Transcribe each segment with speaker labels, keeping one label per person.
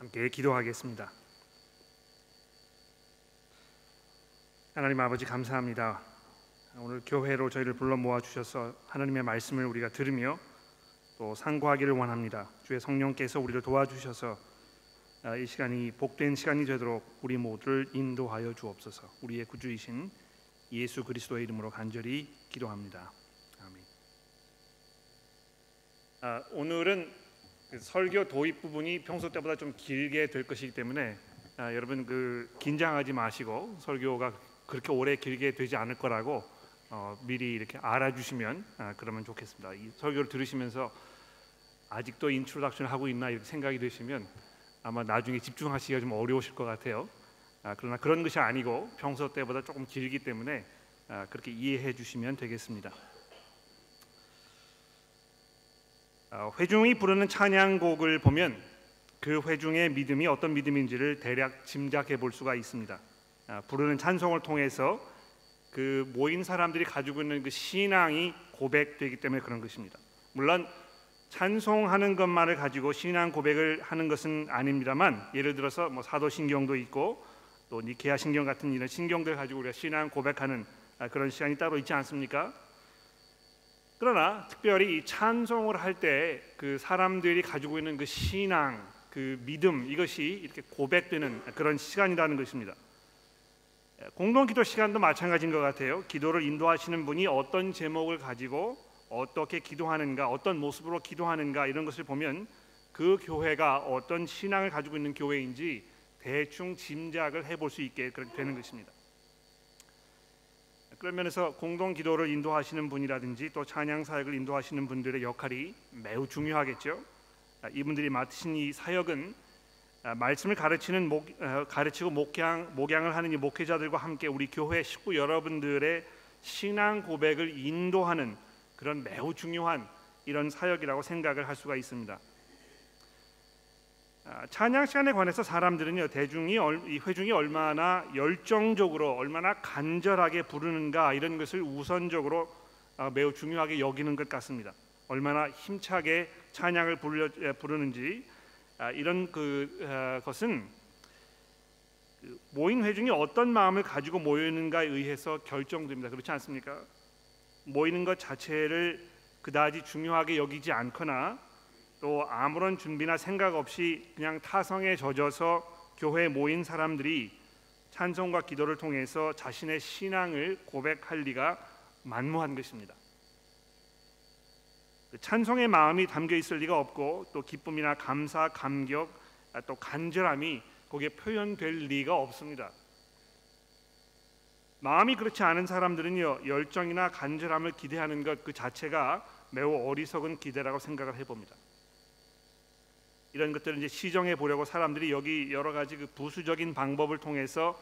Speaker 1: 함께 기도하겠습니다. 하나님 아버지 감사합니다. 오늘 교회로 저희를 불러 모아 주셔서 하나님의 말씀을 우리가 들으며 또 상고하기를 원합니다. 주의 성령께서 우리를 도와주셔서 아, 이 시간이 복된 시간이 되도록 우리 모두를 인도하여 주옵소서. 우리의 구주이신 예수 그리스도의 이름으로 간절히 기도합니다. 아멘. 아, 오늘은 그 설교 도입 부분이 평소 때보다 좀 길게 될 것이기 때문에 아, 여러분 그 긴장하지 마시고 설교가 그렇게 오래 길게 되지 않을 거라고 어, 미리 이렇게 알아주시면 아, 그러면 좋겠습니다. 이 설교를 들으시면서 아직도 introduction을 하고 있나 이렇게 생각이 되시면 아마 나중에 집중하시기가 좀 어려우실 것 같아요. 아, 그러나 그런 것이 아니고 평소 때보다 조금 길기 때문에 아, 그렇게 이해해 주시면 되겠습니다. 아, 회중이 부르는 찬양곡을 보면 그 회중의 믿음이 어떤 믿음인지를 대략 짐작해 볼 수가 있습니다. 아, 부르는 찬송을 통해서 그 모인 사람들이 가지고 있는 그 신앙이 고백되기 때문에 그런 것입니다. 물론 찬송하는 것만을 가지고 신앙 고백을 하는 것은 아닙니다만 예를 들어서 뭐 사도신경도 있고 또 니케아 신경 같은 이런 신경들 가지고 우리가 신앙 고백하는 아, 그런 시간이 따로 있지 않습니까? 그러나 특별히 이 찬송을 할 때 그 사람들이 가지고 있는 그 신앙, 그 믿음 이것이 이렇게 고백되는 그런 시간이라는 것입니다. 공동 기도 시간도 마찬가지인 것 같아요. 기도를 인도하시는 분이 어떤 제목을 가지고 어떻게 기도하는가, 어떤 모습으로 기도하는가 이런 것을 보면 그 교회가 어떤 신앙을 가지고 있는 교회인지 대충 짐작을 해볼 수 있게 되는 것입니다. 그런 면에서 공동 기도를 인도하시는 분이라든지 또 찬양 사역을 인도하시는 분들의 역할이 매우 중요하겠죠. 아, 이분들이 맡으신 이 사역은 아, 말씀을 가르치는 목, 어, 가르치고 목양 목양을 하는 이 목회자들과 함께 우리 교회 식구 여러분들의 신앙 고백을 인도하는 그런 매우 중요한 이런 사역이라고 생각을 할 수가 있습니다. 아, 찬양 시간에 관해서 사람들은요 대중이 이 회중이 얼마나 열정적으로 얼마나 간절하게 부르는가 이런 것을 우선적으로 아, 매우 중요하게 여기는 것 같습니다. 얼마나 힘차게 찬양을 부르, 부르는지 아, 이런 그 것은 그 모인 회중이 어떤 마음을 가지고 모이는가에 의해서 결정됩니다. 그렇지 않습니까? 모이는 것 자체를 그다지 중요하게 여기지 않거나 또 아무런 준비나 생각 없이 그냥 타성에 젖어서 교회에 모인 사람들이 찬송과 기도를 통해서 자신의 신앙을 고백할 리가 만무한 것입니다. 그 찬송의 마음이 담겨 있을 리가 없고 또 기쁨이나 감사, 감격, 아, 또 간절함이 거기에 표현될 리가 없습니다. 마음이 그렇지 않은 사람들은요 열정이나 간절함을 기대하는 것 그 자체가 매우 어리석은 기대라고 생각을 해봅니다. 이런 것들을 이제 시정해 보려고 사람들이 여기 여러 가지 그 부수적인 방법을 통해서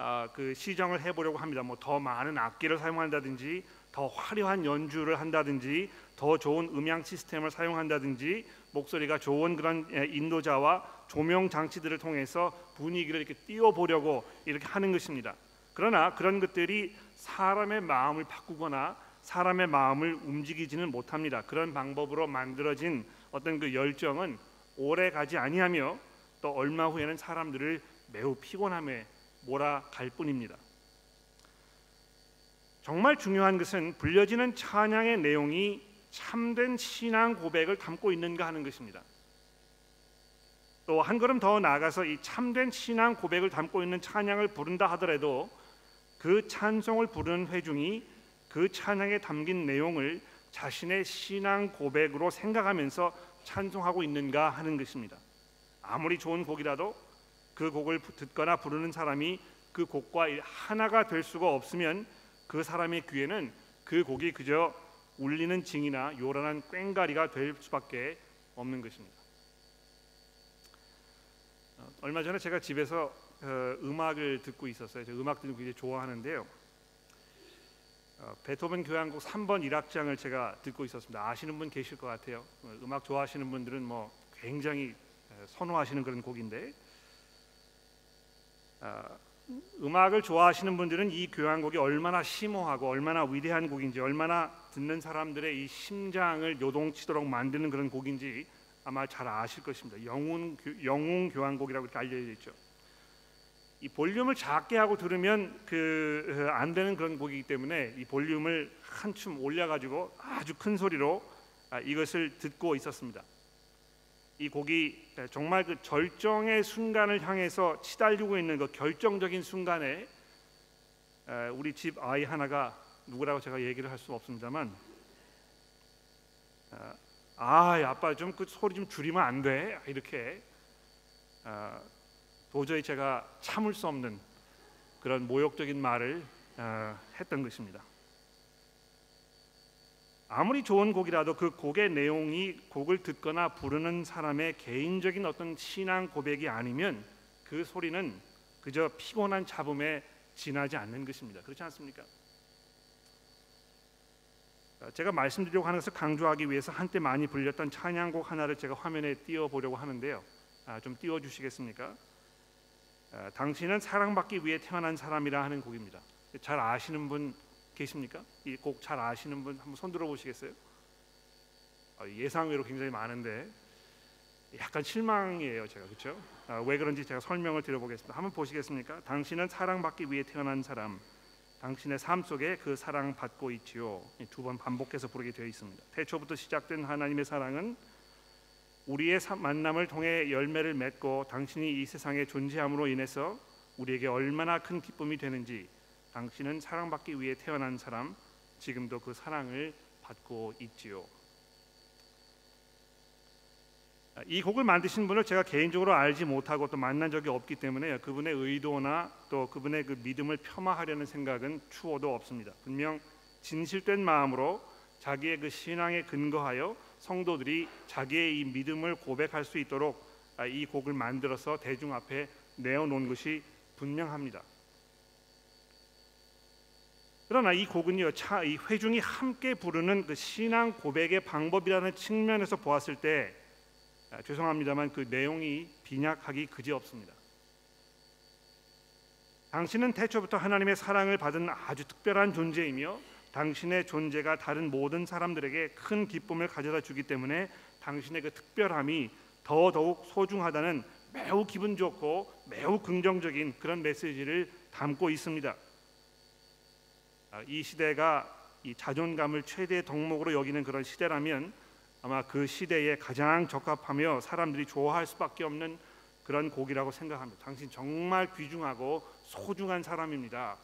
Speaker 1: 아, 그 시정을 해보려고 합니다. 뭐 더 많은 악기를 사용한다든지, 더 화려한 연주를 한다든지, 더 좋은 음향 시스템을 사용한다든지, 목소리가 좋은 그런 예, 인도자와 조명 장치들을 통해서 분위기를 이렇게 띄워보려고 이렇게 하는 것입니다. 그러나 그런 것들이 사람의 마음을 바꾸거나 사람의 마음을 움직이지는 못합니다. 그런 방법으로 만들어진 어떤 그 열정은 오래 가지 아니하며 또 얼마 후에는 사람들을 매우 피곤함에 몰아갈 뿐입니다. 정말 중요한 것은 불려지는 찬양의 내용이 참된 신앙 고백을 담고 있는가 하는 것입니다. 또 한 걸음 더 나아가서 이 참된 신앙 고백을 담고 있는 찬양을 부른다 하더라도 그 찬송을 부르는 회중이 그 찬양에 담긴 내용을 자신의 신앙 고백으로 생각하면서 찬송하고 있는가 하는 것입니다. 아무리 좋은 곡이라도 그 곡을 듣거나 부르는 사람이 그 곡과 하나가 될 수가 없으면 그 사람의 귀에는 그 곡이 그저 울리는 징이나 요란한 꽹가리가 될 수밖에 없는 것입니다. 어, 얼마 전에 제가 집에서 어, 음악을 듣고 있었어요. 음악 듣는 거 좋아하는데요. 어, 베토벤 교향곡 3번 1악장을 제가 듣고 있었습니다. 아시는 분 계실 것 같아요. 어, 음악 좋아하시는 분들은 뭐 굉장히 선호하시는 그런 곡인데 아, 음악을 좋아하시는 분들은 이 교향곡이 얼마나 심오하고 얼마나 위대한 곡인지 얼마나 듣는 사람들의 이 심장을 요동치도록 만드는 그런 곡인지 아마 잘 아실 것입니다. 영웅 교- 영웅 교향곡이라고 이렇게 알려져 있죠. 이 볼륨을 작게 하고 들으면 그 안 되는 그런 곡이기 때문에 이 볼륨을 한춤 올려가지고 아주 큰 소리로 아, 이것을 듣고 있었습니다. 이 곡이 정말 그 절정의 순간을 향해서 치달리고 있는 그 결정적인 순간에 에, 우리 집 아이 하나가 누구라고 제가 얘기를 할 수 없습니다만 아, 아 아빠 좀 그 소리 좀 줄이면 안 돼? 이렇게 아, 도저히 제가 참을 수 없는 그런 모욕적인 말을 아, 했던 것입니다. 아무리 좋은 곡이라도 그 곡의 내용이 곡을 듣거나 부르는 사람의 개인적인 어떤 신앙 고백이 아니면 그 소리는 그저 피곤한 잡음에 지나지 않는 것입니다. 그렇지 않습니까? 자, 제가 말씀드리려고 하는 것을 강조하기 위해서 한때 많이 불렸던 찬양곡 하나를 제가 화면에 띄워 보려고 하는데요. 아, 좀 띄워 주시겠습니까? 아, 당신은 사랑받기 위해 태어난 사람이라 하는 곡입니다. 잘 아시는 분 계십니까? 이 곡 잘 아시는 분 한번 손 들어 보시겠어요? 아, 예상외로 굉장히 많은데 약간 실망이에요, 제가 그렇죠? 아, 왜 그런지 제가 설명을 드려보겠습니다. 한번 보시겠습니까? 당신은 사랑받기 위해 태어난 사람, 당신의 삶 속에 그 사랑 받고 있지요. 두 번 반복해서 부르게 되어 있습니다. 태초부터 시작된 하나님의 사랑은 우리의 사- 만남을 통해 열매를 맺고 당신이 이 세상에 존재함으로 인해서 우리에게 얼마나 큰 기쁨이 되는지 당신은 사랑받기 위해 태어난 사람 지금도 그 사랑을 받고 있지요. 아, 이 곡을 만드신 분을 제가 개인적으로 알지 못하고 또 만난 적이 없기 때문에 그분의 의도나 또 그분의 그 믿음을 폄하하려는 생각은 추호도 없습니다. 분명 진실된 마음으로 자기의 그 신앙에 근거하여 성도들이 자기의 이 믿음을 고백할 수 있도록 아, 이 곡을 만들어서 대중 앞에 내어놓은 것이 분명합니다. 그러나 이 곡은요, 차, 이 회중이 함께 부르는 그 신앙 고백의 방법이라는 측면에서 보았을 때 아, 죄송합니다만 그 내용이 빈약하기 그지없습니다. 당신은 태초부터 하나님의 사랑을 받은 아주 특별한 존재이며 당신의 존재가 다른 모든 사람들에게 큰 기쁨을 가져다 주기 때문에 당신의 그 특별함이 더더욱 소중하다는 매우 기분 좋고 매우 긍정적인 그런 메시지를 담고 있습니다. 아, 이 시대가 이 자존감을 최대 덕목으로 여기는 그런 시대라면 아마 그 시대에 가장 적합하며 사람들이 좋아할 수밖에 없는 그런 곡이라고 생각합니다. 당신 정말 귀중하고 소중한 사람입니다.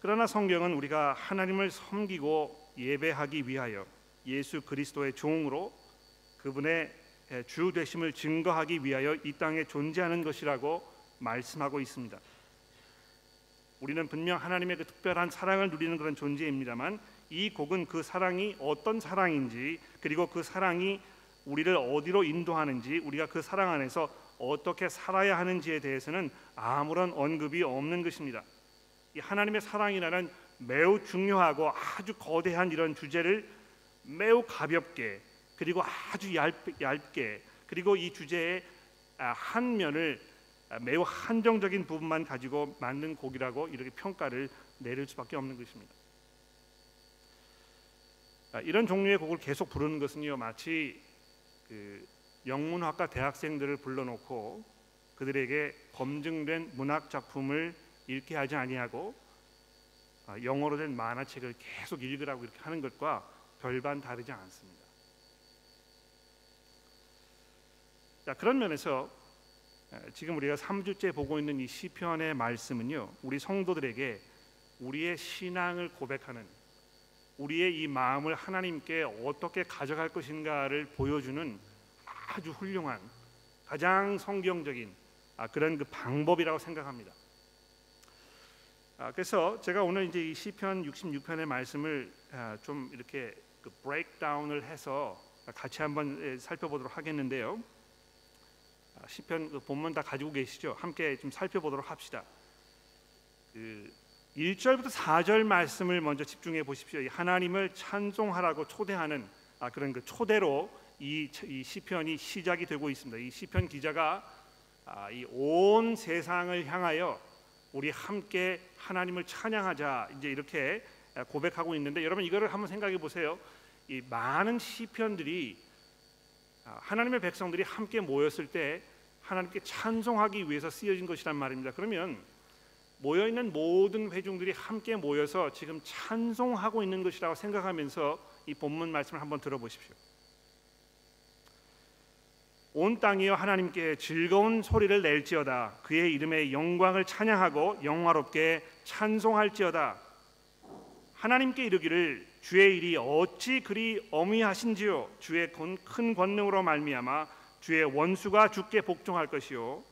Speaker 1: 그러나 성경은 우리가 하나님을 섬기고 예배하기 위하여 예수 그리스도의 종으로 그분의 주 되심을 증거하기 위하여 이 땅에 존재하는 것이라고 말씀하고 있습니다. 우리는 분명 하나님의 그 특별한 사랑을 누리는 그런 존재입니다만 이 곡은 그 사랑이 어떤 사랑인지 그리고 그 사랑이 우리를 어디로 인도하는지 우리가 그 사랑 안에서 어떻게 살아야 하는지에 대해서는 아무런 언급이 없는 것입니다. 이 하나님의 사랑이라는 매우 중요하고 아주 거대한 이런 주제를 매우 가볍게 그리고 아주 얇, 얇게 그리고 이 주제의 아, 한 면을 아, 매우 한정적인 부분만 가지고 만든 곡이라고 이렇게 평가를 내릴 수밖에 없는 것입니다. 아, 이런 종류의 곡을 계속 부르는 것은요 마치 그 영문학과 대학생들을 불러놓고 그들에게 검증된 문학 작품을 읽게 하지 아니하고 아, 영어로 된 만화책을 계속 읽으라고 이렇게 하는 것과 별반 다르지 않습니다. 자 그런 면에서 지금 우리가 3주째 보고 있는 이 시편의 말씀은요. 우리 성도들에게 우리의 신앙을 고백하는 우리의 이 마음을 하나님께 어떻게 가져갈 것인가를 보여주는 아주 훌륭한 가장 성경적인 아, 그런 그 방법이라고 생각합니다. 아, 그래서 제가 오늘 이제 이 시편 66편의 말씀을 아, 좀 이렇게 그 브레이크다운을 해서 같이 한번 살펴보도록 하겠는데요. 아, 시편 그 본문 다 가지고 계시죠? 함께 좀 살펴보도록 합시다. 그 1절부터 4절 말씀을 먼저 집중해 보십시오. 하나님을 찬송하라고 초대하는 아, 그런 그 초대로 이, 이 시편이 시작이 되고 있습니다. 이 시편 기자가 아, 이온 세상을 향하여 우리 함께 하나님을 찬양하자 이제 이렇게 고백하고 있는데 여러분 이거를 한번 생각해 보세요. 이 많은 시편들이 아, 하나님의 백성들이 함께 모였을 때 하나님께 찬송하기 위해서 쓰여진 것이란 말입니다. 그러면 모여 있는 모든 회중들이 함께 모여서 지금 찬송하고 있는 것이라고 생각하면서 이 본문 말씀을 한번 들어보십시오. 온 땅이여 하나님께 즐거운 소리를 낼지어다. 그의 이름의 영광을 찬양하고 영화롭게 찬송할지어다. 하나님께 이르기를 주의 일이 어찌 그리 어미하신지요? 주의 큰 권능으로 말미암아 주의 원수가 주께 복종할 것이요.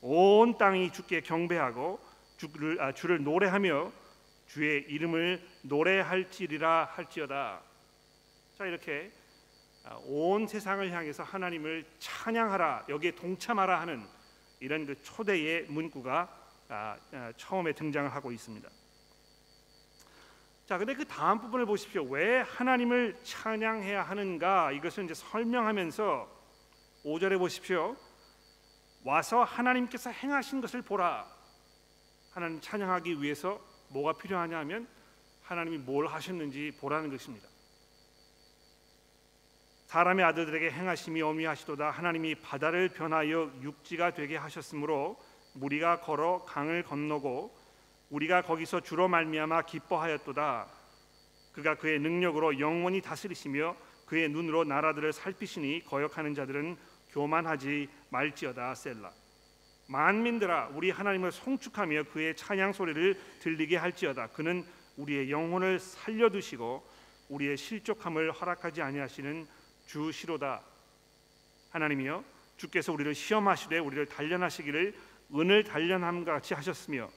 Speaker 1: 온 땅이 주께 경배하고 주를, 아, 주를 노래하며 주의 이름을 노래할지리라 할지어다. 자 이렇게 아, 온 세상을 향해서 하나님을 찬양하라 여기에 동참하라 하는 이런 그 초대의 문구가 아, 아, 처음에 등장을 하고 있습니다. 자, 근데 그 다음 부분을 보십시오. 왜 하나님을 찬양해야 하는가? 이것을 이제 설명하면서 5절에 보십시오. 와서 하나님께서 행하신 것을 보라. 하나님 찬양하기 위해서 뭐가 필요하냐 하면 하나님이 뭘 하셨는지 보라는 것입니다. 사람의 아들들에게 행하심이 어미하시도다. 하나님이 바다를 변하여 육지가 되게 하셨으므로 무리가 걸어 강을 건너고 우리가 거기서 주로 말미암아 기뻐하였도다. 그가 그의 능력으로 영원히 다스리시며 그의 눈으로 나라들을 살피시니 거역하는 자들은 교만하지 말지어다 셀라. 만민들아 우리 하나님을 송축하며 그의 찬양 소리를 들리게 할지어다. 그는 우리의 영혼을 살려 두시고 우리의 실족함을 허락하지 아니하시는 주시로다. 하나님이여 주께서 우리를 시험하시되 우리를 단련하시기를 은을 단련함과 같이 하셨으며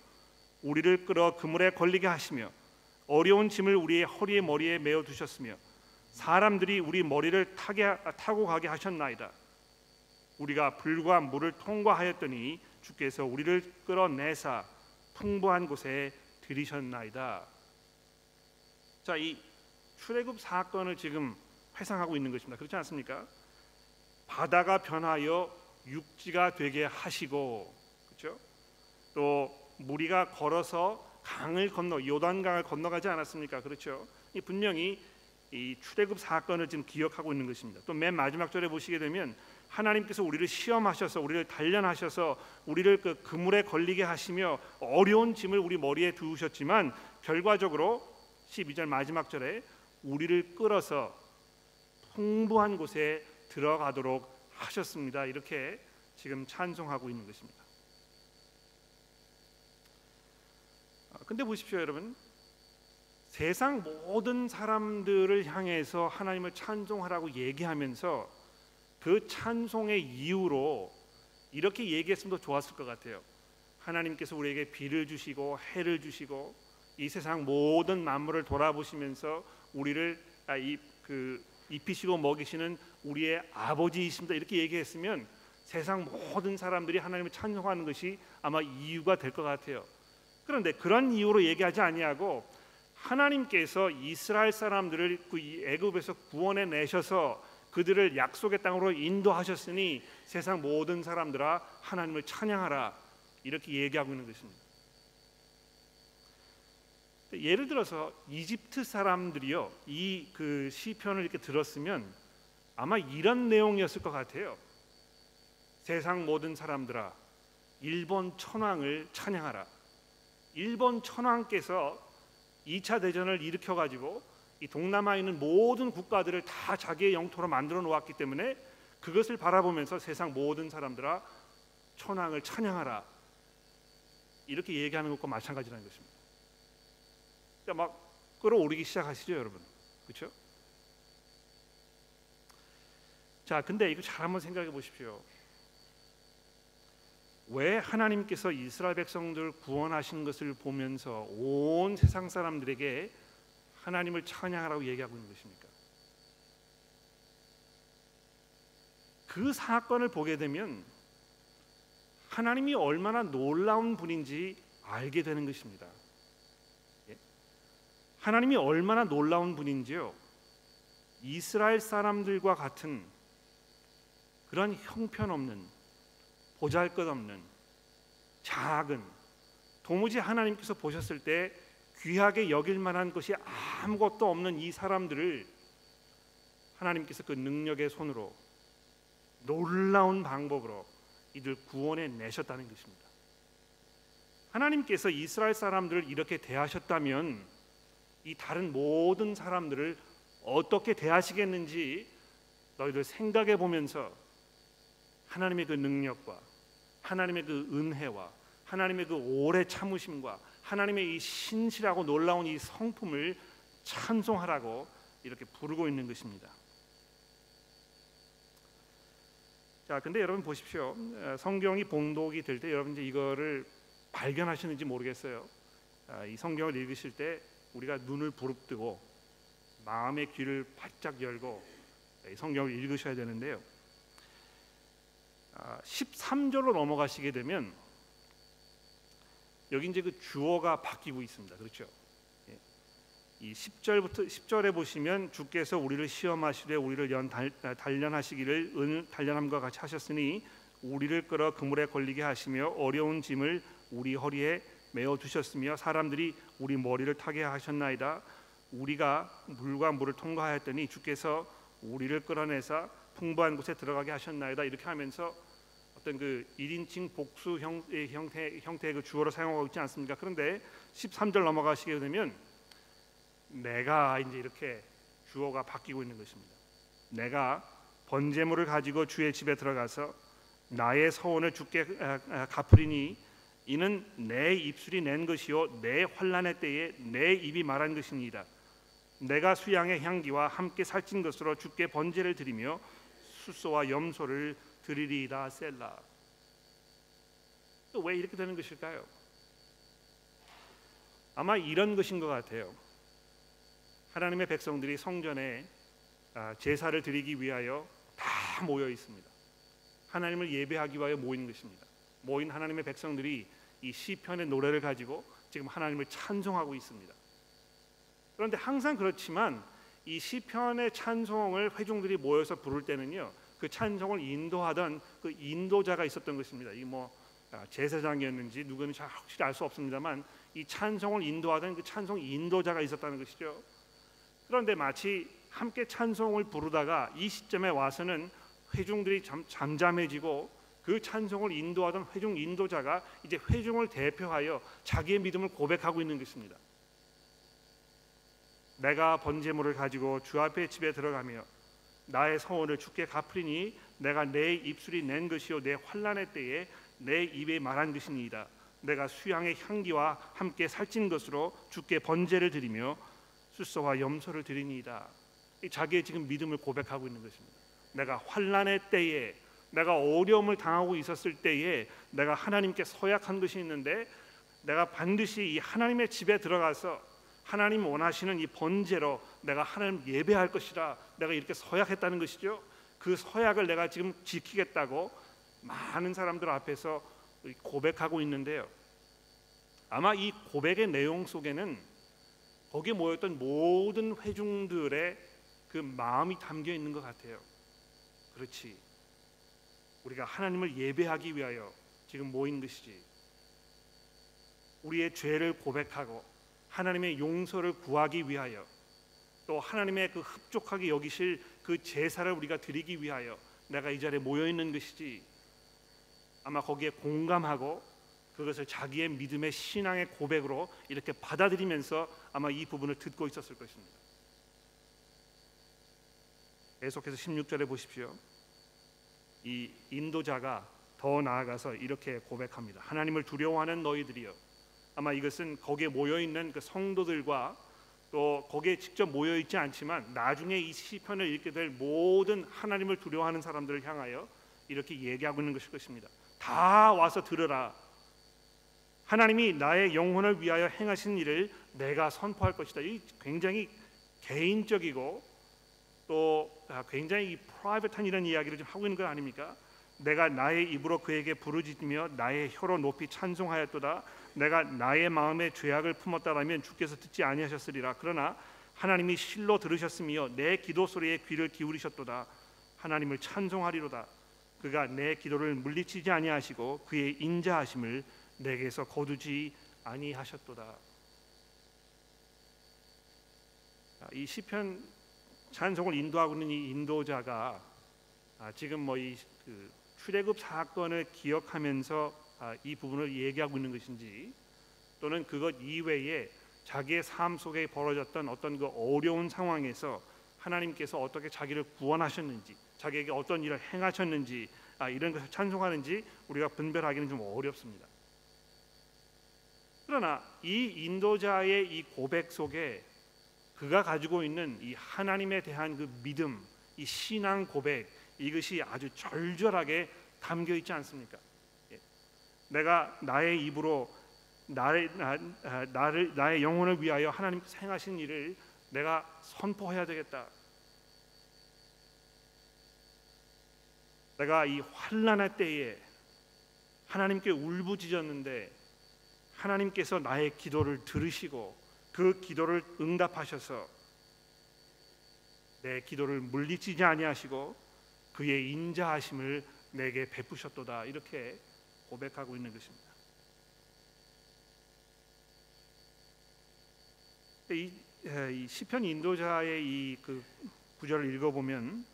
Speaker 1: 우리를 끌어 그물에 걸리게 하시며 어려운 짐을 우리의 허리에 머리에 메어 두셨으며 사람들이 우리 머리를 타게, 타고 가게 하셨나이다. 우리가 불과 물을 통과하였더니 주께서 우리를 끌어내사 풍부한 곳에 들이셨나이다. 자 이 출애굽 사건을 지금 회상하고 있는 것입니다. 그렇지 않습니까? 바다가 변하여 육지가 되게 하시고 그렇죠? 또 무리가 걸어서 강을 건너 요단강을 건너가지 않았습니까? 그렇죠? 이 분명히 이 출애굽 사건을 지금 기억하고 있는 것입니다. 또 맨 마지막 절에 보시게 되면 하나님께서 우리를 시험하셔서 우리를 단련하셔서 우리를 그 그물에 걸리게 하시며 어려운 짐을 우리 머리에 두셨지만 결과적으로 12절 마지막 절에 우리를 끌어서 풍부한 곳에 들어가도록 하셨습니다. 이렇게 지금 찬송하고 있는 것입니다. 아, 근데 보십시오, 여러분. 세상 모든 사람들을 향해서 하나님을 찬송하라고 얘기하면서 그 찬송의 이유로 이렇게 얘기했으면 더 좋았을 것 같아요. 하나님께서 우리에게 비를 주시고 해를 주시고 이 세상 모든 만물을 돌아보시면서 우리를 아, 이그 입히시고 먹이시는 우리의 아버지이십니다. 이렇게 얘기했으면 세상 모든 사람들이 하나님을 찬송하는 것이 아마 이유가 될 것 같아요. 그런데 그런 이유로 얘기하지 아니하고 하나님께서 이스라엘 사람들을 그 애굽에서 구원해 내셔서 그들을 약속의 땅으로 인도하셨으니 세상 모든 사람들아 하나님을 찬양하라 이렇게 얘기하고 있는 것입니다. 예를 들어서 이집트 사람들이요 이 그 시편을 이렇게 들었으면 아마 이런 내용이었을 것 같아요. 세상 모든 사람들아 일본 천황을 찬양하라. 일본 천황께서 2차 대전을 일으켜 가지고 이 동남아에 있는 모든 국가들을 다 자기의 영토로 만들어 놓았기 때문에 그것을 바라보면서 세상 모든 사람들아 천황을 찬양하라. 이렇게 얘기하는 것과 마찬가지라는 것입니다. 막 끌어오르기 시작하시죠, 여러분. 그렇죠? 자, 근데 이거 잘 한번 생각해 보십시오. 왜 하나님께서 이스라엘 백성들 구원하신 것을 보면서 온 세상 사람들에게 하나님을 찬양하라고 얘기하고 있는 것입니까? 그 사건을 보게 되면 하나님이 얼마나 놀라운 분인지 알게 되는 것입니다. 하나님이 얼마나 놀라운 분인지요. 이스라엘 사람들과 같은 그런 형편없는 보잘것없는 작은 도무지 하나님께서 보셨을 때 귀하게 여길 만한 것이 아무것도 없는 이 사람들을 하나님께서 그 능력의 손으로 놀라운 방법으로 이들 구원해 내셨다는 것입니다. 하나님께서 이스라엘 사람들을 이렇게 대하셨다면 이 다른 모든 사람들을 어떻게 대하시겠는지 너희들 생각해 보면서 하나님의 그 능력과 하나님의 그 은혜와 하나님의 그 오래 참으심과 하나님의 이 신실하고 놀라운 이 성품을 찬송하라고 이렇게 부르고 있는 것입니다. 자, 근데 여러분 보십시오. 성경이 봉독이 될 때 여러분 이제 이거를 발견하시는지 모르겠어요. 이 성경을 읽으실 때 우리가 눈을 부릅뜨고 마음의 귀를 바짝 열고 성경을 읽으셔야 되는데요. 13절로 아, 넘어가시게 되면 여기 이제 그 주어가 바뀌고 있습니다. 그렇죠? 예. 이 10절부터 10절에 보시면 주께서 우리를 시험하시되 우리를 연 단련하시기를 은 단련함과 같이 하셨으니 우리를 끌어 그물에 걸리게 하시며 어려운 짐을 우리 허리에 메어 두셨으며 사람들이 우리 머리를 타게 하셨나이다. 우리가 물과 물을 통과하였더니 주께서 우리를 끌어내사 풍부한 곳에 들어가게 하셨나이다. 이렇게 하면서 어떤 그 1인칭 복수 형, 형태 형태의 그 주어로 사용하고 있지 않습니까? 그런데 13절 넘어가시게 되면 내가 이제 이렇게 주어가 바뀌고 있는 것입니다. 내가 번제물을 가지고 주의 집에 들어가서 나의 서원을 주께 갚으리니 이는 내 입술이 낸 것이요 내 환란의 때에 내 입이 말한 것입니다. 내가 수양의 향기와 함께 살찐 것으로 주께 번제를 드리며 수소와 염소를 드리리이다 셀라. 왜 이렇게 되는 것일까요? 아마 이런 것인 것 같아요. 하나님의 백성들이 성전에 아, 제사를 드리기 위하여 다 모여 있습니다. 하나님을 예배하기 위하여 모인 것입니다. 모인 하나님의 백성들이 이 시편의 노래를 가지고 지금 하나님을 찬송하고 있습니다. 그런데 항상 그렇지만 이 시편의 찬송을 회중들이 모여서 부를 때는요. 그 찬송을 인도하던 그 인도자가 있었던 것입니다. 이뭐 아, 제사장이었는지 누구는 확실히 알 수 없습니다만 이 찬송을 인도하던 그 찬송 인도자가 있었다는 것이죠. 그런데 마치 함께 찬송을 부르다가 이 시점에 와서는 회중들이 잠, 잠잠해지고 그 찬송을 인도하던 회중 인도자가 이제 회중을 대표하여 자기의 믿음을 고백하고 있는 것입니다. 내가 번제물을 가지고 주 앞에 집에 들어가며 나의 성원을 주께 갚으리니 내가 내 입술이 낸 것이요 내 환란의 때에 내 입에 말한 것이니이다. 내가 수양의 향기와 함께 살찐 것으로 주께 번제를 드리며 수소와 염소를 드리니이다. 자기의 지금 믿음을 고백하고 있는 것입니다. 내가 환란의 때에 내가 어려움을 당하고 있었을 때에 내가 하나님께 서약한 것이 있는데 내가 반드시 이 하나님의 집에 들어가서 하나님 원하시는 이 번제로 내가 하나님 예배할 것이라 내가 이렇게 서약했다는 것이죠. 그 서약을 내가 지금 지키겠다고 많은 사람들 앞에서 고백하고 있는데요. 아마 이 고백의 내용 속에는 거기에 모였던 모든 회중들의 그 마음이 담겨 있는 것 같아요. 그렇지. 우리가 하나님을 예배하기 위하여 지금 모인 것이지. 우리의 죄를 고백하고 하나님의 용서를 구하기 위하여 또 하나님의 그 흡족하게 여기실 그 제사를 우리가 드리기 위하여 내가 이 자리에 모여 있는 것이지. 아마 거기에 공감하고 그것을 자기의 믿음의 신앙의 고백으로 이렇게 받아들이면서 아마 이 부분을 듣고 있었을 것입니다. 계속해서 16절에 보십시오. 이 인도자가 더 나아가서 이렇게 고백합니다. 하나님을 두려워하는 너희들이여. 아마 이것은 거기에 모여 있는 그 성도들과 또 거기에 직접 모여 있지 않지만 나중에 이 시편을 읽게 될 모든 하나님을 두려워하는 사람들을 향하여 이렇게 얘기하고 있는 것일 것입니다. 다 와서 들으라. 하나님이 나의 영혼을 위하여 행하신 일을 내가 선포할 것이다. 이 굉장히 개인적이고 또 아, 굉장히 프라이빗한 이런 이야기를 좀 하고 있는 것 아닙니까? 내가 나의 입으로 그에게 부르짖으며 나의 혀로 높이 찬송하였도다. 내가 나의 마음에 죄악을 품었다라면 주께서 듣지 아니하셨으리라. 그러나 하나님이 실로 들으셨으며 내 기도 소리에 귀를 기울이셨도다. 하나님을 찬송하리로다. 그가 내 기도를 물리치지 아니하시고 그의 인자하심을 내게서 거두지 아니하셨도다. 이 시편 찬송을 인도하고 있는 이 인도자가 아, 지금 뭐이그 출애굽 사건을 기억하면서 아, 이 부분을 얘기하고 있는 것인지 또는 그것 이외에 자기의 삶 속에 벌어졌던 어떤 그 어려운 상황에서 하나님께서 어떻게 자기를 구원하셨는지 자기에게 어떤 일을 행하셨는지 아, 이런 것을 찬송하는지 우리가 분별하기는 좀 어렵습니다. 그러나 이 인도자의 이 고백 속에 그가 가지고 있는 이 하나님에 대한 그 믿음, 이 신앙 고백 이것이 아주 절절하게 담겨 있지 않습니까? 예. 내가 나의 입으로 나를, 나, 아, 나를 나의 영혼을 위하여 하나님 행하신 일을 내가 선포해야 되겠다. 내가 이 환란의 때에 하나님께 울부짖었는데 하나님께서 나의 기도를 들으시고 그 기도를 응답하셔서 내 기도를 물리치지 아니하시고 그의 인자하심을 내게 베푸셨도다 이렇게 고백하고 있는 것입니다. 이, 이 시편 인도자의 이 그 구절을 읽어보면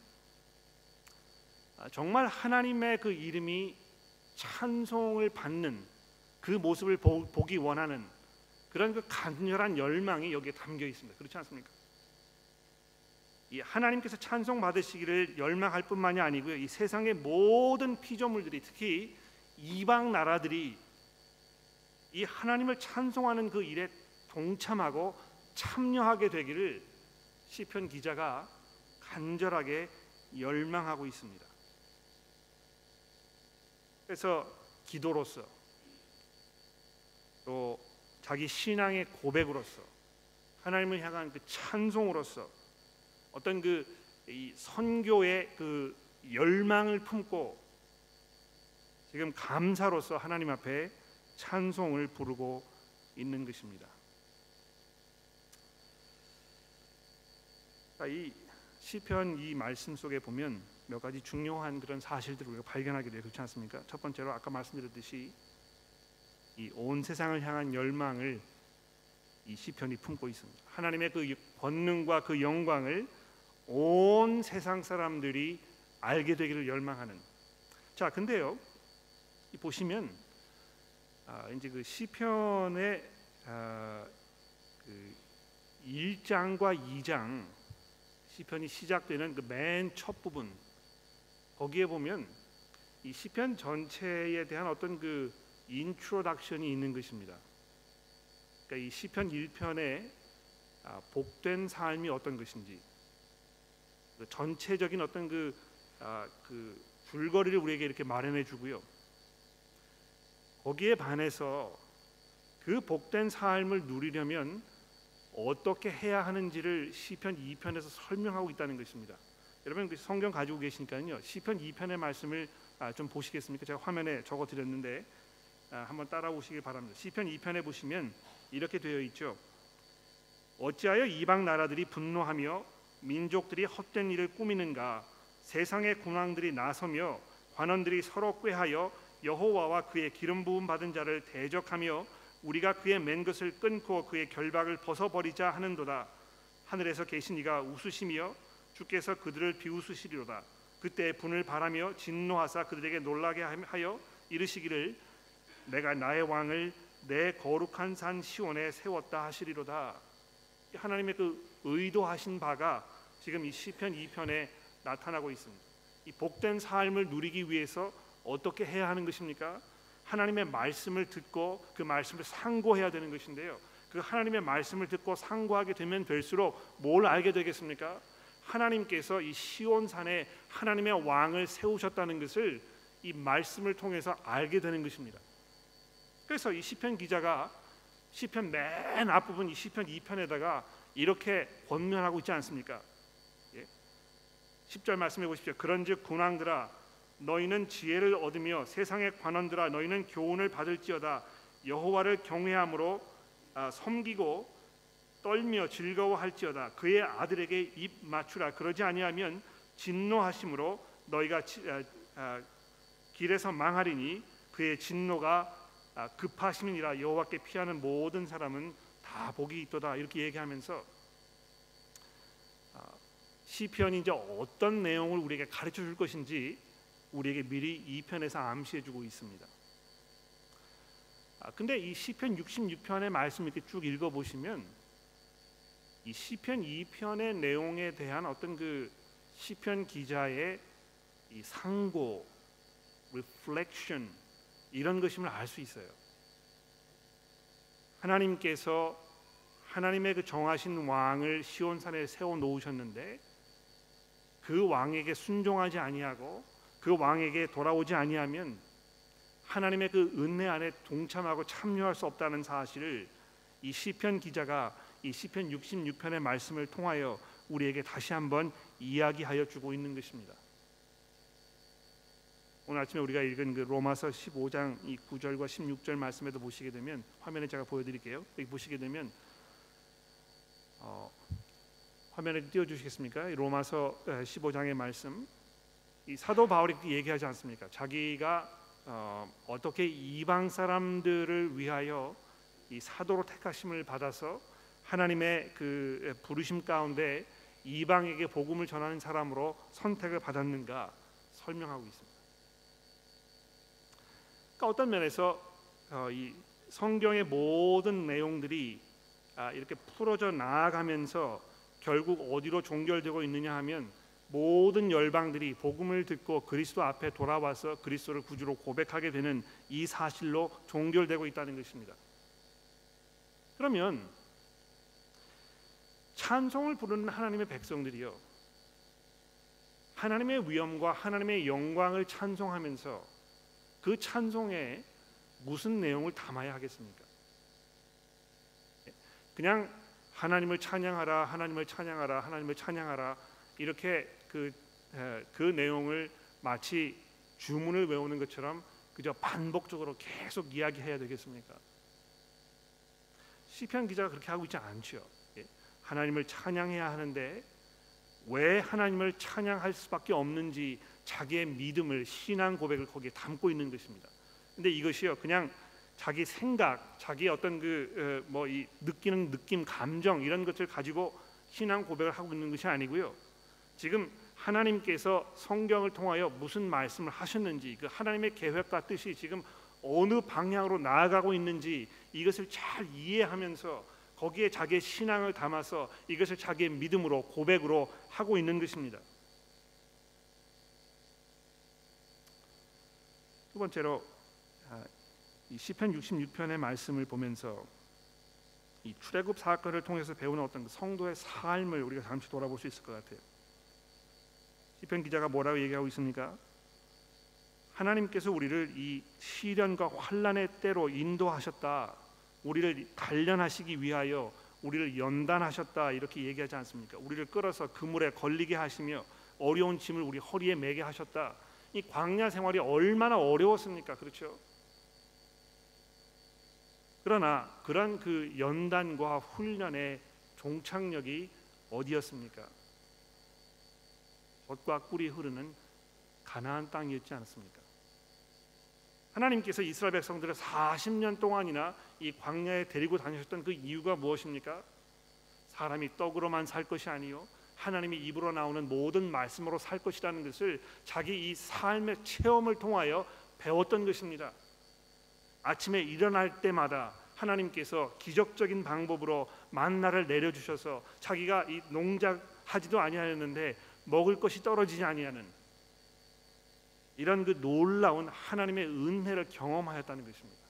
Speaker 1: 아, 정말 하나님의 그 이름이 찬송을 받는 그 모습을 보, 기 원하는 그런 그 간절한 열망이 여기에 담겨 있습니다. 그렇지 않습니까? 이 하나님께서 찬송 받으시기를 열망할 뿐만이 아니고요. 이 세상의 모든 피조물들이 특히 이방 나라들이 이 하나님을 찬송하는 그 일에 동참하고 참여하게 되기를 시편 기자가 간절하게 열망하고 있습니다. 그래서 기도로서 또 자기 신앙의 고백으로서 하나님을 향한 그 찬송으로서 어떤 그 선교의 그 열망을 품고 지금 감사로서 하나님 앞에 찬송을 부르고 있는 것입니다. 이 시편 이 말씀 속에 보면 몇 가지 중요한 그런 사실들을 우리가 발견하게 돼요. 그렇지 않습니까? 첫 번째로 아까 말씀드렸듯이 이 온 세상을 향한 열망을 이 시편이 품고 있습니다. 하나님의 그 권능과 그 영광을 온 세상 사람들이 알게 되기를 열망하는. 자, 근데요. 보시면 아, 이제 그 시편의 아, 그 1장과 2장 시편이 시작되는 그 맨 첫 부분 거기에 보면 이 시편 전체에 대한 어떤 그 introduction이 있는 것입니다. 그러니까 이 시편 1편의 아, 복된 삶이 어떤 것인지 그 전체적인 어떤 그, 아, 그 줄거리를 우리에게 이렇게 마련해 주고요. 거기에 반해서 그 복된 삶을 누리려면 어떻게 해야 하는지를 시편 2편에서 설명하고 있다는 것입니다. 여러분 그 성경 가지고 계시니까요. 시편 2편의 말씀을 아, 좀 보시겠습니까? 제가 화면에 적어 드렸는데 아, 한번 따라오시길 바랍니다. 시편 2편에 보시면 이렇게 되어 있죠. 어찌하여 이방 나라들이 분노하며 민족들이 헛된 일을 꾸미는가? 세상의 군왕들이 나서며 관원들이 서로 꾀하여 여호와와 그의 기름 부음 받은 자를 대적하며 우리가 그의 맨 것을 끊고 그의 결박을 벗어버리자 하는도다. 하늘에서 계신 이가 웃으시며 주께서 그들을 비웃으시리로다. 그때 분을 바라며 진노하사 그들에게 놀라게 하여 이르시기를 내가 나의 왕을 내 거룩한 산 시온에 세웠다 하시리로다. 하나님의 그 의도하신 바가 지금 이 시편 2편에 나타나고 있습니다. 이 복된 삶을 누리기 위해서 어떻게 해야 하는 것입니까? 하나님의 말씀을 듣고 그 말씀을 상고해야 되는 것인데요. 그 하나님의 말씀을 듣고 상고하게 되면 될수록 뭘 알게 되겠습니까? 하나님께서 이 시온산에 하나님의 왕을 세우셨다는 것을 이 말씀을 통해서 알게 되는 것입니다. 그래서 이 시편 기자가 시편 맨 앞부분 이 시편 2편에다가 이렇게 권면하고 있지 않습니까? 예. 10절 말씀해 보십시오. 그런즉 군왕들아 너희는 지혜를 얻으며 세상의 관원들아 너희는 교훈을 받을지어다 여호와를 경외함으로 아, 섬기고 떨며 즐거워할지어다 그의 아들에게 입 맞추라 그러지 아니하면 진노하심으로 너희가 아, 아, 길에서 망하리니 그의 진노가 급하심이니라 여호와께 피하는 모든 사람은 다 복이 있도다 이렇게 얘기하면서 시편이 이제 어떤 내용을 우리에게 가르쳐 줄 것인지 우리에게 미리 이 편에서 암시해 주고 있습니다. 아, 근데 이 시편 66편의 말씀 이렇게 쭉 읽어 보시면 이 시편 2편의 내용에 대한 어떤 그 시편 기자의 이 상고, reflection 이런 것임을 알 수 있어요. 하나님께서 하나님의 그 정하신 왕을 시온산에 세워 놓으셨는데 그 왕에게 순종하지 아니하고 그 왕에게 돌아오지 아니하면 하나님의 그 은혜 안에 동참하고 참여할 수 없다는 사실을 이 시편 기자가 이 시편 66편의 말씀을 통하여 우리에게 다시 한번 이야기하여 주고 있는 것입니다. 오늘 아침에 우리가 읽은 그 로마서 15장 이 9절과 16절 말씀에도 보시게 되면 화면에 제가 보여드릴게요. 여기 보시게 되면 어, 화면에 띄워 주시겠습니까? 로마서 15장의 말씀. 이 사도 바울이 얘기하지 않습니까? 자기가 어, 어떻게 이방 사람들을 위하여 이 사도로 택하심을 받아서 하나님의 그 부르심 가운데 이방에게 복음을 전하는 사람으로 선택을 받았는가 설명하고 있습니다. 그러니까 어떤 면에서 어, 이 성경의 모든 내용들이 아, 이렇게 풀어져 나아가면서 결국 어디로 종결되고 있느냐 하면 모든 열방들이 복음을 듣고 그리스도 앞에 돌아와서 그리스도를 구주로 고백하게 되는 이 사실로 종결되고 있다는 것입니다. 그러면 찬송을 부르는 하나님의 백성들이요. 하나님의 위엄과 하나님의 영광을 찬송하면서 그 찬송에 무슨 내용을 담아야 하겠습니까? 그냥 하나님을 찬양하라, 하나님을 찬양하라, 하나님을 찬양하라 이렇게 그, 그 내용을 마치 주문을 외우는 것처럼 그저 반복적으로 계속 이야기해야 되겠습니까? 시편 기자가 그렇게 하고 있지 않죠. 예. 하나님을 찬양해야 하는데 왜 하나님을 찬양할 수밖에 없는지 자기의 믿음을 신앙 고백을 거기에 담고 있는 것입니다. 근데 이것이요 그냥 자기 생각, 자기 어떤 그 뭐이 어, 느끼는 느낌, 감정 이런 것을 가지고 신앙 고백을 하고 있는 것이 아니고요. 지금 하나님께서 성경을 통하여 무슨 말씀을 하셨는지 그 하나님의 계획과 뜻이 지금 어느 방향으로 나아가고 있는지 이것을 잘 이해하면서 거기에 자기의 신앙을 담아서 이것을 자기의 믿음으로 고백으로 하고 있는 것입니다. 두 번째로 아, 이 시편 66편의 말씀을 보면서 이 출애굽 사건을 통해서 배우는 어떤 그 성도의 삶을 우리가 잠시 돌아볼 수 있을 것 같아요. 시편 기자가 뭐라고 얘기하고 있습니까? 하나님께서 우리를 이 시련과 환란의 때로 인도하셨다. 우리를 단련하시기 위하여 우리를 연단하셨다 이렇게 얘기하지 않습니까? 우리를 끌어서 그물에 걸리게 하시며 어려운 짐을 우리 허리에 매게 하셨다. 이 광야 생활이 얼마나 어려웠습니까? 그렇죠? 그러나 그런 그 연단과 훈련의 종착역이 어디였습니까? 젖과 꿀이 흐르는 가나안 땅이었지 않았습니까? 하나님께서 이스라엘 백성들을 40년 동안이나 이 광야에 데리고 다니셨던 그 이유가 무엇입니까? 사람이 떡으로만 살 것이 아니요 하나님의 입으로 나오는 모든 말씀으로 살 것이라는 것을 자기 이 삶의 체험을 통하여 배웠던 것입니다. 아침에 일어날 때마다 하나님께서 기적적인 방법으로 만나를 내려 주셔서 자기가 이 농작하지도 아니하였는데 먹을 것이 떨어지지 아니하는 이런 그 놀라운 하나님의 은혜를 경험하였다는 것입니다.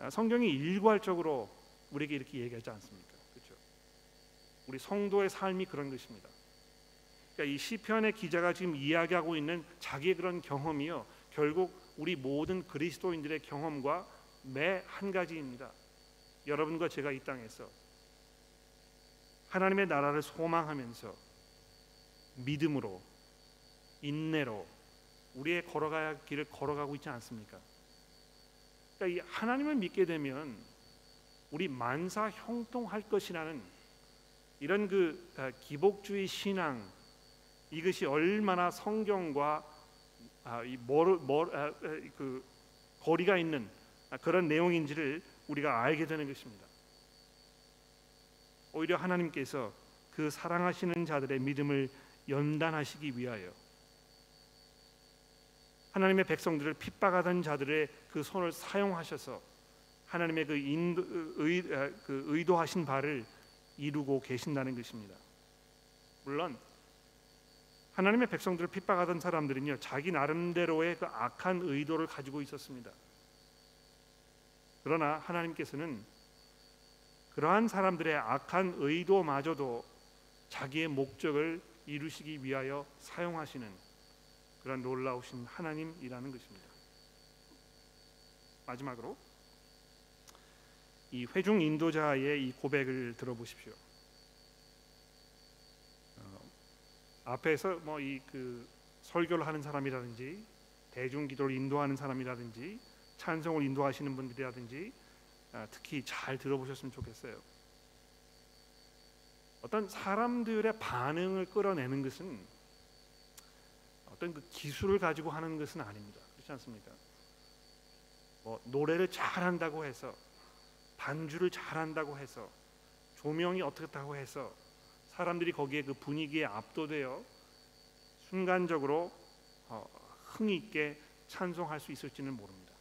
Speaker 1: 아, 성경이 일괄적으로 우리에게 이렇게 얘기하지 않습니까? 우리 성도의 삶이 그런 것입니다. 그러니까 이 시편의 기자가 지금 이야기하고 있는 자기의 그런 경험이요 결국 우리 모든 그리스도인들의 경험과 매 한 가지입니다. 여러분과 제가 이 땅에서 하나님의 나라를 소망하면서 믿음으로 인내로 우리의 걸어가야 할 길을 걸어가고 있지 않습니까? 그러니까 이 하나님을 믿게 되면 우리 만사 형통할 것이라는 이런 그 아, 기복주의 신앙 이것이 얼마나 성경과 아, 아, 그 거리가 있는 그런 내용인지를 우리가 알게 되는 것입니다. 오히려 하나님께서 그 사랑하시는 자들의 믿음을 연단하시기 위하여 하나님의 백성들을 핍박하던 자들의 그 손을 사용하셔서 하나님의 그, 인도, 의, 그 의도하신 바를 이루고 계신다는 것입니다. 물론 하나님의 백성들을 핍박하던 사람들은요 자기 나름대로의 그 악한 의도를 가지고 있었습니다. 그러나 하나님께서는 그러한 사람들의 악한 의도마저도 자기의 목적을 이루시기 위하여 사용하시는 그런 놀라우신 하나님이라는 것입니다. 마지막으로 이 회중 인도자의 이 고백을 들어보십시오. 어, 앞에서 뭐 이 그 설교를 하는 사람이라든지 대중 기도를 인도하는 사람이라든지 찬송을 인도하시는 분들이라든지 아, 특히 잘 들어보셨으면 좋겠어요. 어떤 사람들의 반응을 끌어내는 것은 어떤 그 기술을 가지고 하는 것은 아닙니다. 그렇지 않습니까? 뭐 노래를 잘한다고 해서 반주를 잘한다고 해서 조명이 어떻다고 해서 사람들이 거기에 그 분위기에 압도되어 순간적으로 어, 흥이 있게 찬송할 수 있을지는 모릅니다.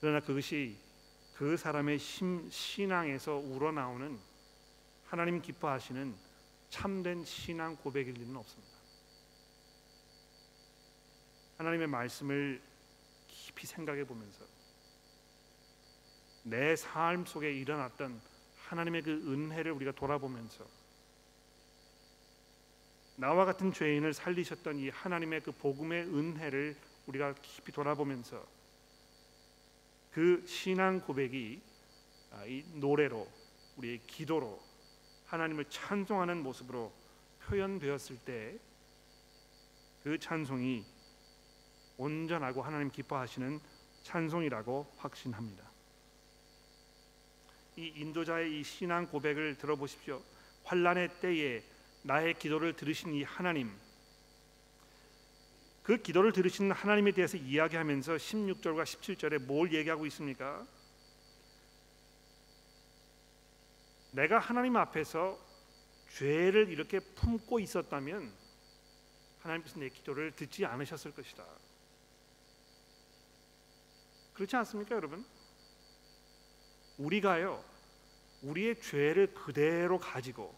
Speaker 1: 그러나 그것이 그 사람의 심, 신앙에서 우러나오는 하나님 기뻐하시는 참된 신앙 고백일 리는 없습니다. 하나님의 말씀을 깊이 생각해 보면서 내 삶 속에 일어났던 하나님의 그 은혜를 우리가 돌아보면서 나와 같은 죄인을 살리셨던 이 하나님의 그 복음의 은혜를 우리가 깊이 돌아보면서 그 신앙 고백이 아, 이 노래로 우리의 기도로 하나님을 찬송하는 모습으로 표현되었을 때 그 찬송이 온전하고 하나님 기뻐하시는 찬송이라고 확신합니다. 이 인도자의 이 신앙 고백을 들어보십시오. 환란의 때에 나의 기도를 들으신 이 하나님 그 기도를 들으시는 하나님에 대해서 이야기하면서 16절과 17절에 뭘 얘기하고 있습니까? 내가 하나님 앞에서 죄를 이렇게 품고 있었다면 하나님께서 내 기도를 듣지 않으셨을 것이다. 그렇지 않습니까, 여러분? 우리가요 우리의 죄를 그대로 가지고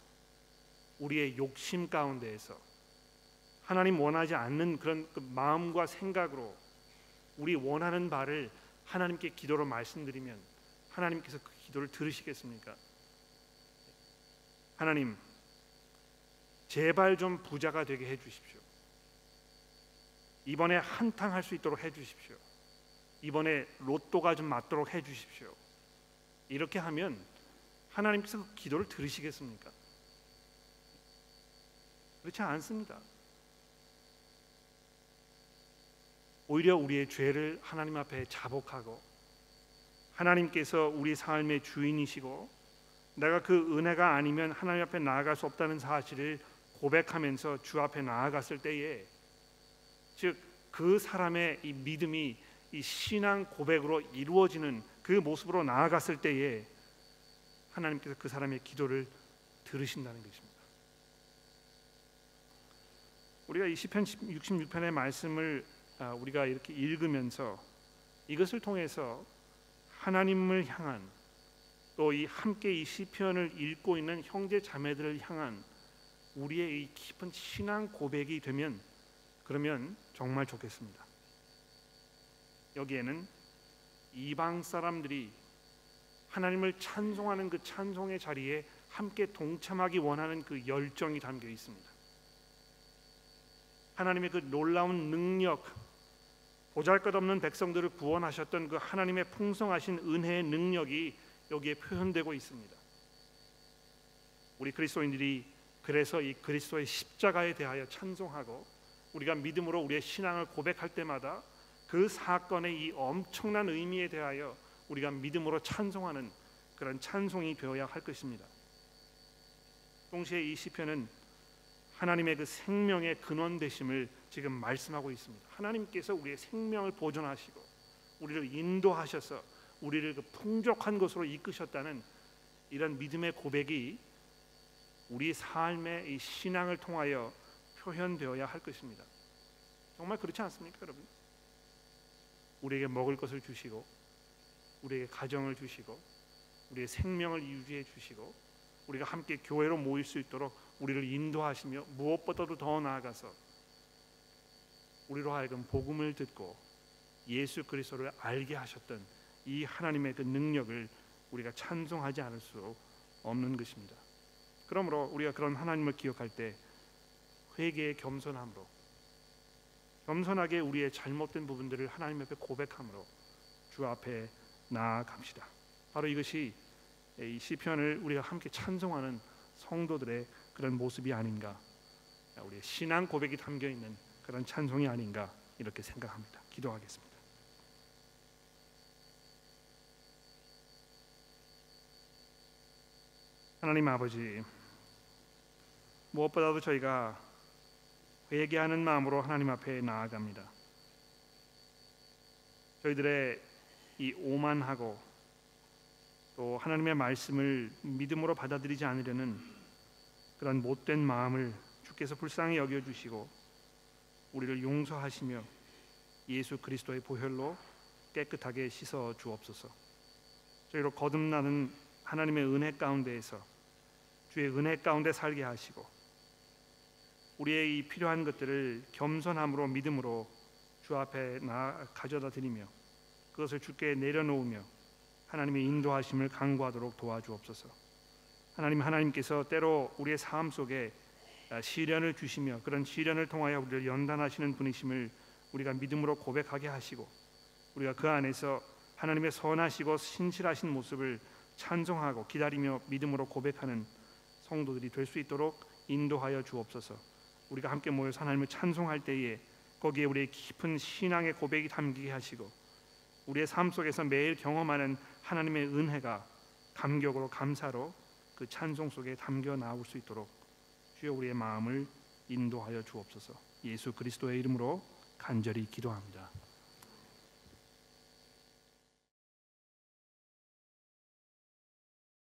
Speaker 1: 우리의 욕심 가운데에서 하나님 원하지 않는 그런 그 마음과 생각으로 우리 원하는 바를 하나님께 기도로 말씀드리면 하나님께서 그 기도를 들으시겠습니까? 하나님 제발 좀 부자가 되게 해 주십시오. 이번에 한탕 할 수 있도록 해 주십시오. 이번에 로또가 좀 맞도록 해 주십시오. 이렇게 하면 하나님께서 그 기도를 들으시겠습니까? 그렇지 않습니다. 오히려 우리의 죄를 하나님 앞에 자복하고 하나님께서 우리 삶의 주인이시고 내가 그 은혜가 아니면 하나님 앞에 나아갈 수 없다는 사실을 고백하면서 주 앞에 나아갔을 때에 즉 그 사람의 이 믿음이 이 신앙 고백으로 이루어지는 그 모습으로 나아갔을 때에 하나님께서 그 사람의 기도를 들으신다는 것입니다. 우리가 이 시편 66편의 말씀을 아, 우리가 이렇게 읽으면서 이것을 통해서 하나님을 향한 또 이 함께 이 시편을 읽고 있는 형제 자매들을 향한 우리의 이 깊은 신앙 고백이 되면 그러면 정말 좋겠습니다. 여기에는 이방 사람들이 하나님을 찬송하는 그 찬송의 자리에 함께 동참하기 원하는 그 열정이 담겨 있습니다. 하나님의 그 놀라운 능력, 보잘것없는 백성들을 구원하셨던 그 하나님의 풍성하신 은혜의 능력이 여기에 표현되고 있습니다. 우리 그리스도인들이 그래서 이 그리스도의 십자가에 대하여 찬송하고 우리가 믿음으로 우리의 신앙을 고백할 때마다 그 사건의 이 엄청난 의미에 대하여 우리가 믿음으로 찬송하는 그런 찬송이 되어야 할 것입니다. 동시에 이 시편은 하나님의 그 생명의 근원 되심을 지금 말씀하고 있습니다. 하나님께서 우리의 생명을 보존하시고 우리를 인도하셔서 우리를 그 풍족한 것으로 이끄셨다는 이런 믿음의 고백이 우리 삶의 이 신앙을 통하여 표현되어야 할 것입니다. 정말 그렇지 않습니까, 여러분? 우리에게 먹을 것을 주시고 우리에게 가정을 주시고 우리의 생명을 유지해 주시고 우리가 함께 교회로 모일 수 있도록 우리를 인도하시며 무엇보다도 더 나아가서 우리로 하여금 복음을 듣고 예수 그리스도를 알게 하셨던 이 하나님의 그 능력을 우리가 찬송하지 않을 수 없는 것입니다. 그러므로 우리가 그런 하나님을 기억할 때 회개의 겸손함으로 겸손하게 우리의 잘못된 부분들을 하나님 앞에 고백함으로 주 앞에 나아갑시다. 바로 이것이 이 시편을 우리가 함께 찬송하는 성도들의 그런 모습이 아닌가. 우리의 신앙 고백이 담겨 있는 그런 찬송이 아닌가 이렇게 생각합니다. 기도하겠습니다. 하나님 아버지 무엇보다도 저희가 회개하는 마음으로 하나님 앞에 나아갑니다. 저희들의 이 오만하고 또 하나님의 말씀을 믿음으로 받아들이지 않으려는 그런 못된 마음을 주께서 불쌍히 여겨 주시고 우리를 용서하시며 예수 그리스도의 보혈로 깨끗하게 씻어 주옵소서. 저희로 거듭나는 하나님의 은혜 가운데에서 주의 은혜 가운데 살게 하시고 우리의 이 필요한 것들을 겸손함으로 믿음으로 주 앞에 나 가져다 드리며 그것을 주께 내려놓으며 하나님의 인도하심을 간구하도록 도와주옵소서. 하나님 하나님께서 때로 우리의 삶 속에 시련을 주시며 그런 시련을 통하여 우리를 연단하시는 분이심을 우리가 믿음으로 고백하게 하시고 우리가 그 안에서 하나님의 선하시고 신실하신 모습을 찬송하고 기다리며 믿음으로 고백하는 성도들이 될 수 있도록 인도하여 주옵소서. 우리가 함께 모여서 하나님을 찬송할 때에 거기에 우리의 깊은 신앙의 고백이 담기게 하시고 우리의 삶 속에서 매일 경험하는 하나님의 은혜가 감격으로 감사로 그 찬송 속에 담겨 나올 수 있도록 주여 우리의 마음을 인도하여 주옵소서. 예수 그리스도의 이름으로 간절히 기도합니다.